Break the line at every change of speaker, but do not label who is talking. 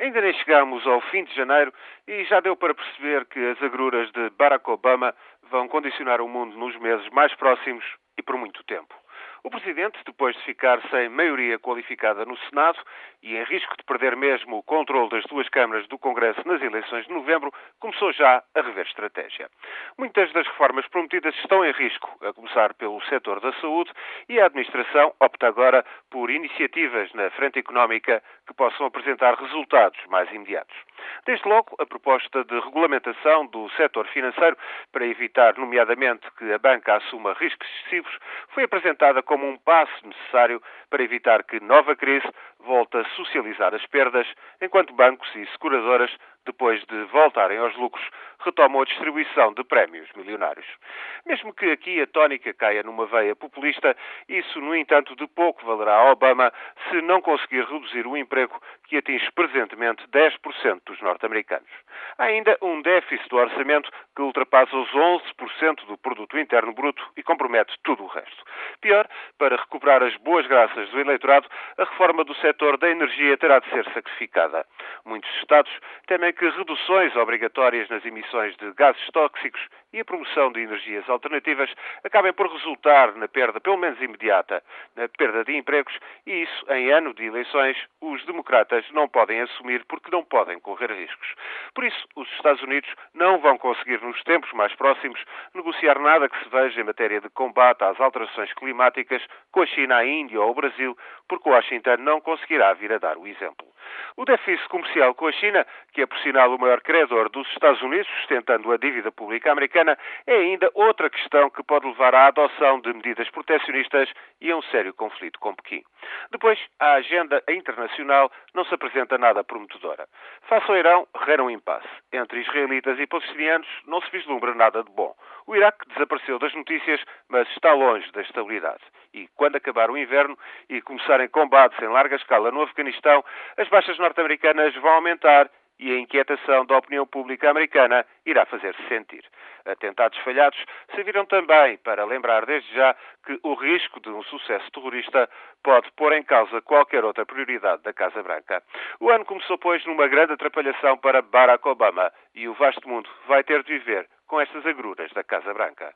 Ainda nem chegamos ao fim de janeiro e já deu para perceber que as agruras de Barack Obama vão condicionar o mundo nos meses mais próximos e por muito tempo. O Presidente, depois de ficar sem maioria qualificada no Senado e em risco de perder mesmo o controle das duas câmaras do Congresso nas eleições de novembro, começou já a rever estratégia. Muitas das reformas prometidas estão em risco, a começar pelo setor da saúde, e a administração opta agora por iniciativas na frente económica que possam apresentar resultados mais imediatos. Desde logo, a proposta de regulamentação do setor financeiro para evitar, nomeadamente, que a banca assuma riscos excessivos, foi apresentada como um passo necessário para evitar que nova crise volte a socializar as perdas, enquanto bancos e seguradoras depois de voltarem aos lucros, retomam a distribuição de prémios milionários. Mesmo que aqui a tónica caia numa veia populista, isso, no entanto, de pouco valerá a Obama se não conseguir reduzir o emprego que atinge presentemente 10% dos norte-americanos. Há ainda um déficit do orçamento que ultrapassa os 11% do produto interno bruto e compromete tudo o resto. Pior, para recuperar as boas graças do eleitorado, a reforma do setor da energia terá de ser sacrificada. Muitos Estados temem que reduções obrigatórias nas emissões de gases tóxicos e a promoção de energias alternativas acabem por resultar na perda, pelo menos imediata, na perda de empregos e isso, em ano de eleições, os democratas não podem assumir porque não podem correr riscos. Por isso, os Estados Unidos não vão conseguir, nos tempos mais próximos, negociar nada que se veja em matéria de combate às alterações climáticas com a China, a Índia ou o Brasil, porque Washington não conseguirá vir a dar o exemplo. O déficit comercial com a China, que é por sinal o maior credor dos Estados Unidos, sustentando a dívida pública americana, é ainda outra questão que pode levar à adoção de medidas proteccionistas e a um sério conflito com Pequim. Depois, a agenda internacional não se apresenta nada prometedora. Face ao Irão, reina um impasse. Entre israelitas e palestinianos não se vislumbra nada de bom. O Iraque desapareceu das notícias, mas está longe da estabilidade. E quando acabar o inverno e começarem combates em larga escala no Afeganistão, as baixas norte-americanas vão aumentar e a inquietação da opinião pública americana irá fazer-se sentir. Atentados falhados serviram também para lembrar desde já que o risco de um sucesso terrorista pode pôr em causa qualquer outra prioridade da Casa Branca. O ano começou, pois, numa grande atrapalhação para Barack Obama e o vasto mundo vai ter de viver com estas agruras da Casa Branca.